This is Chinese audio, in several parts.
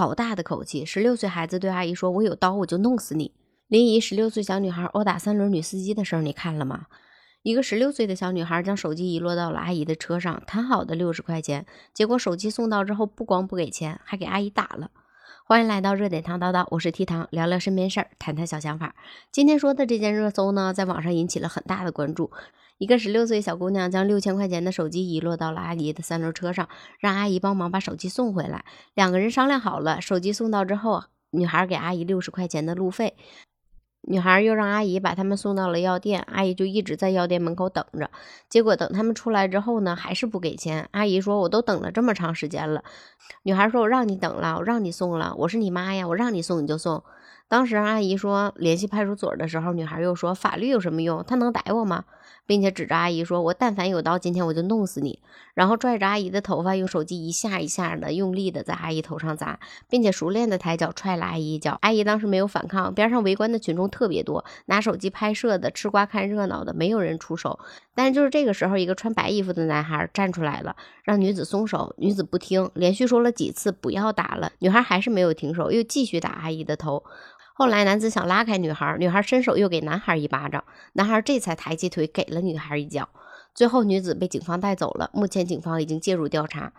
好大的口气！十六岁孩子对阿姨说：“我有刀，我就弄死你。”临沂十六岁小女孩殴打三轮女司机的事儿，你看了吗？一个十六岁的小女孩将手机遗落到了阿姨的车上，谈好的六十块钱，结果手机送到之后，不光不给钱，还给阿姨打了。欢迎来到热点糖叨叨，我是 T 糖，聊聊身边事儿，谈谈小想法。今天说的这件热搜呢，在网上引起了很大的关注。一个十六岁小姑娘将六千块钱的手机遗落到了阿姨的三轮车上，让阿姨帮忙把手机送回来。两个人商量好了，手机送到之后，女孩给阿姨六十块钱的路费。女孩又让阿姨把他们送到了药店，阿姨就一直在药店门口等着。结果等他们出来之后呢，还是不给钱。阿姨说：“我都等了这么长时间了。”女孩说：“我让你等了，我让你送了，我是你妈呀，我让你送你就送。”当时阿姨说联系派出所的时候，女孩又说法律有什么用？他能逮我吗？并且指着阿姨说：“我但凡有刀，今天我就弄死你。”然后拽着阿姨的头发，用手机一下一下的用力的在阿姨头上砸，并且熟练的抬脚踹了阿姨一脚。阿姨当时没有反抗，边上围观的群众特别多，拿手机拍摄的、吃瓜看热闹的，没有人出手。但是就是这个时候，一个穿白衣服的男孩站出来了，让女子松手。女子不听，连续说了几次不要打了，女孩还是没有停手，又继续打阿姨的头。后来，男子想拉开女孩，女孩伸手又给男孩一巴掌，男孩这才抬起腿给了女孩一脚。最后，女子被警方带走了。目前，警方已经介入调查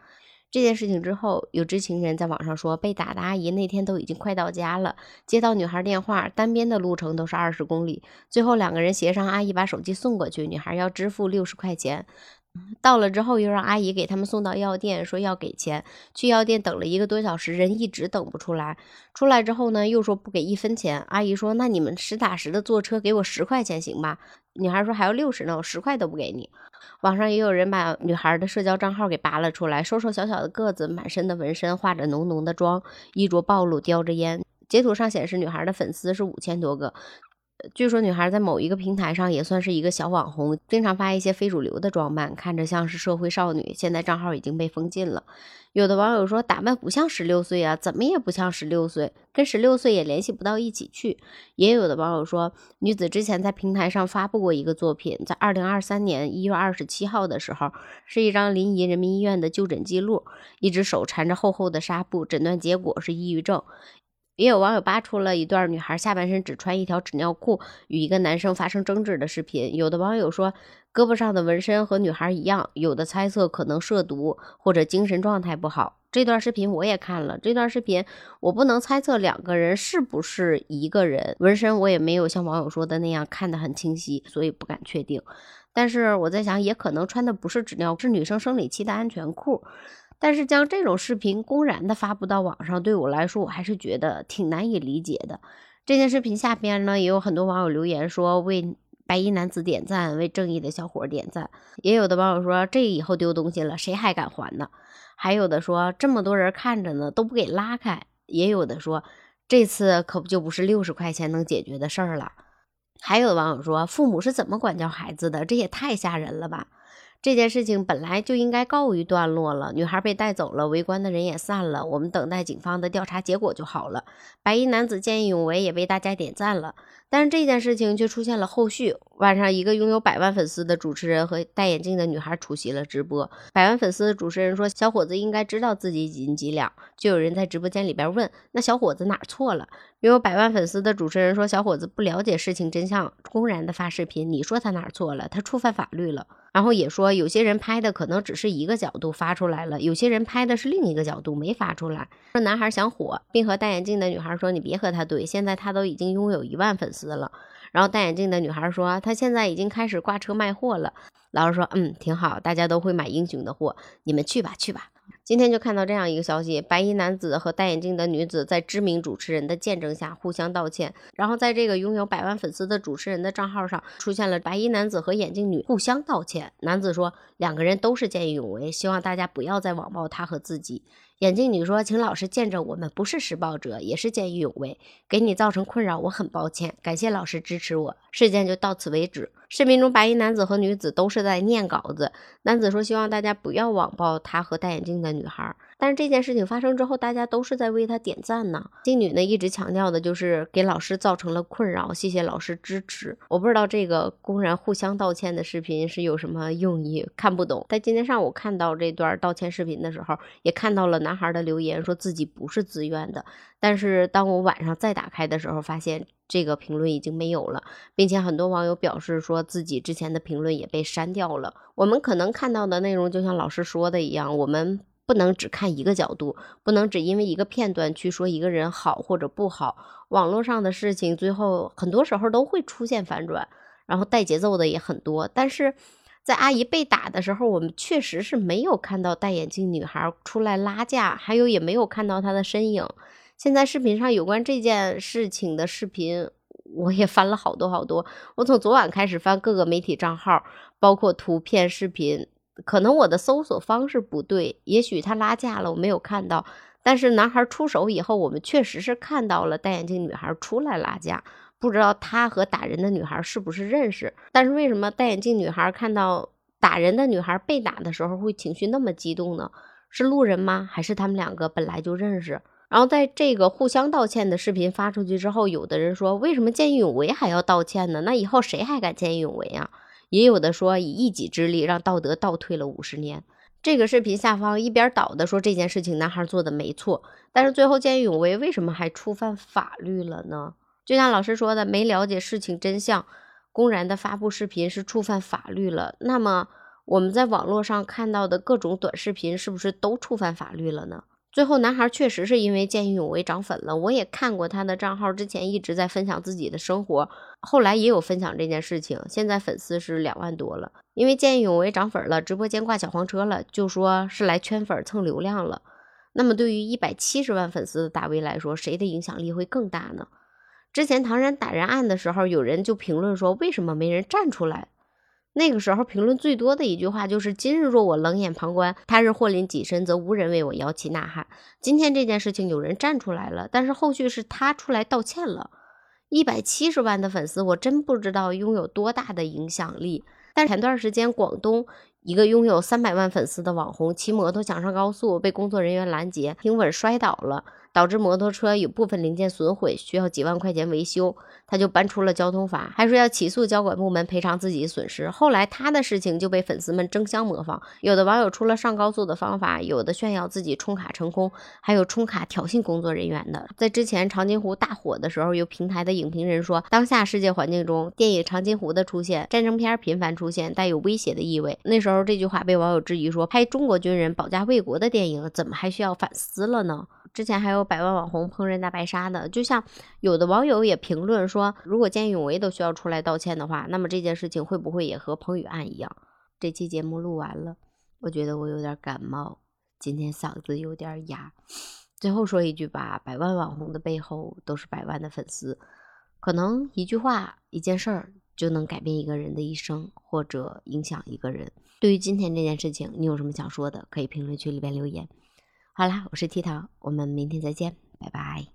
这件事情之后，有知情人在网上说，被打的阿姨那天都已经快到家了，接到女孩电话，单边的路程都是二十公里。最后，两个人协商，阿姨把手机送过去，女孩要支付六十块钱。到了之后，又让阿姨给他们送到药店，说要给钱。去药店等了一个多小时，人一直等不出来。出来之后呢，又说不给一分钱。阿姨说：“那你们实打实的坐车，给我十块钱行吧？”女孩说：“还要六十呢，我十块都不给你。”网上也有人把女孩的社交账号给扒了出来，瘦瘦小小的个子，满身的纹身，化着浓浓的妆，衣着暴露，叼着烟。截图上显示，女孩的粉丝是五千多个。据说女孩在某一个平台上也算是一个小网红，经常发一些非主流的装扮，看着像是社会少女。现在账号已经被封禁了。有的网友说打扮不像十六岁啊，怎么也不像十六岁，跟十六岁也联系不到一起去。也有的网友说，女子之前在平台上发布过一个作品，在二零二三年一月二十七号的时候，是一张临沂人民医院的就诊记录，一只手缠着厚厚的纱布，诊断结果是抑郁症。也有网友扒出了一段女孩下半身只穿一条纸尿裤与一个男生发生争执的视频。有的网友说，胳膊上的纹身和女孩一样，有的猜测可能涉毒或者精神状态不好。这段视频我也看了，这段视频我不能猜测两个人是不是一个人，纹身我也没有像网友说的那样看得很清晰，所以不敢确定。但是我在想，也可能穿的不是纸尿裤，是女生生理期的安全裤。但是将这种视频公然的发布到网上，对我来说，我还是觉得挺难以理解的。这件视频下边呢，也有很多网友留言说为白衣男子点赞，为正义的小伙点赞。也有的网友说这以后丢东西了，谁还敢还呢？还有的说这么多人看着呢，都不给拉开。也有的说这次可不就不是六十块钱能解决的事儿了。还有的网友说父母是怎么管教孩子的？这也太吓人了吧！这件事情本来就应该告一段落了，女孩被带走了，围观的人也散了，我们等待警方的调查结果就好了。白衣男子见义勇为，也为大家点赞了。但是这件事情却出现了后续。晚上，一个拥有百万粉丝的主持人和戴眼镜的女孩出席了直播。百万粉丝的主持人说：“小伙子应该知道自己几斤几两。”就有人在直播间里边问：“那小伙子哪错了？”拥有百万粉丝的主持人说：“小伙子不了解事情真相，公然的发视频，你说他哪错了？他触犯法律了。”然后也说有些人拍的可能只是一个角度发出来了，有些人拍的是另一个角度没发出来。说男孩想火，并和戴眼镜的女孩说：“你别和他对，现在他都已经拥有一万粉丝了。”然后戴眼镜的女孩说：“她现在已经开始挂车卖货了。”老师说：“嗯，挺好，大家都会买英雄的货，你们去吧，去吧。”今天就看到这样一个消息：白衣男子和戴眼镜的女子在知名主持人的见证下互相道歉。然后在这个拥有百万粉丝的主持人的账号上出现了白衣男子和眼镜女互相道歉。男子说两个人都是见义勇为，希望大家不要再网暴他和自己。眼镜女说：“请老师见证，我们不是施暴者，也是见义勇为，给你造成困扰，我很抱歉，感谢老师支持我。”事件就到此为止。视频中，白衣男子和女子都是在念稿子。男子说：“希望大家不要网暴他和戴眼镜的女孩。”但是这件事情发生之后，大家都是在为他点赞呢。静女呢一直强调的就是给老师造成了困扰，谢谢老师支持。我不知道这个公然互相道歉的视频是有什么用意，看不懂。在今天上午看到这段道歉视频的时候，也看到了男男孩的留言，说自己不是自愿的。但是当我晚上再打开的时候，发现这个评论已经没有了，并且很多网友表示说自己之前的评论也被删掉了。我们可能看到的内容就像老师说的一样，我们。不能只看一个角度，不能只因为一个片段去说一个人好或者不好。网络上的事情最后很多时候都会出现反转，然后带节奏的也很多。但是在阿姨被打的时候，我们确实是没有看到戴眼镜女孩出来拉架，还有也没有看到她的身影。现在视频上有关这件事情的视频，我也翻了好多好多。我从昨晚开始翻各个媒体账号，包括图片、视频。可能我的搜索方式不对，也许他拉架了，我没有看到。但是男孩出手以后，我们确实是看到了戴眼镜女孩出来拉架，不知道他和打人的女孩是不是认识。但是为什么戴眼镜女孩看到打人的女孩被打的时候会情绪那么激动呢？是路人吗？还是他们两个本来就认识？然后在这个互相道歉的视频发出去之后，有的人说，为什么见义勇为还要道歉呢？那以后谁还敢见义勇为啊？也有的说以一己之力让道德倒退了五十年。这个视频下方一边倒的说这件事情男孩做的没错，但是最后见义勇为为什么还触犯法律了呢？就像老师说的，没了解事情真相，公然的发布视频是触犯法律了。那么我们在网络上看到的各种短视频是不是都触犯法律了呢？最后，男孩确实是因为见义勇为涨粉了。我也看过他的账号，之前一直在分享自己的生活，后来也有分享这件事情，现在粉丝是两万多了。因为见义勇为涨粉了，直播间挂小黄车了，就说是来圈粉蹭流量了。那么对于一百七十万粉丝的大 V 来说，谁的影响力会更大呢？之前唐山打人案的时候，有人就评论说，为什么没人站出来？那个时候评论最多的一句话就是“今日若我冷眼旁观，他日祸临己身，则无人为我摇旗呐喊”。今天这件事情有人站出来了，但是后续是他出来道歉了。一百七十万的粉丝，我真不知道拥有多大的影响力。但前段时间，广东一个拥有三百万粉丝的网红骑摩托想上高速，被工作人员拦截，平稳摔倒了。导致摩托车有部分零件损毁，需要几万块钱维修，他就搬出了交通法，还说要起诉交管部门赔偿自己损失。后来他的事情就被粉丝们争相模仿，有的网友出了上高速的方法，有的炫耀自己充卡成功，还有充卡挑衅工作人员的。在之前长津湖大火的时候，有平台的影评人说，当下世界环境中，电影长津湖的出现，战争片频繁出现，带有威胁的意味。那时候这句话被网友质疑说，拍中国军人保家卫国的电影，怎么还需要反思了呢？之前还有百万网红烹饪大白鲨的，就像有的网友也评论说，如果见义勇为都需要出来道歉的话，那么这件事情会不会也和彭宇案一样？这期节目录完了，我觉得我有点感冒，今天嗓子有点哑。最后说一句吧，百万网红的背后都是百万的粉丝，可能一句话、一件事儿就能改变一个人的一生，或者影响一个人。对于今天这件事情，你有什么想说的？可以评论区里边留言。好啦，我是 T 桃，我们明天再见，拜拜。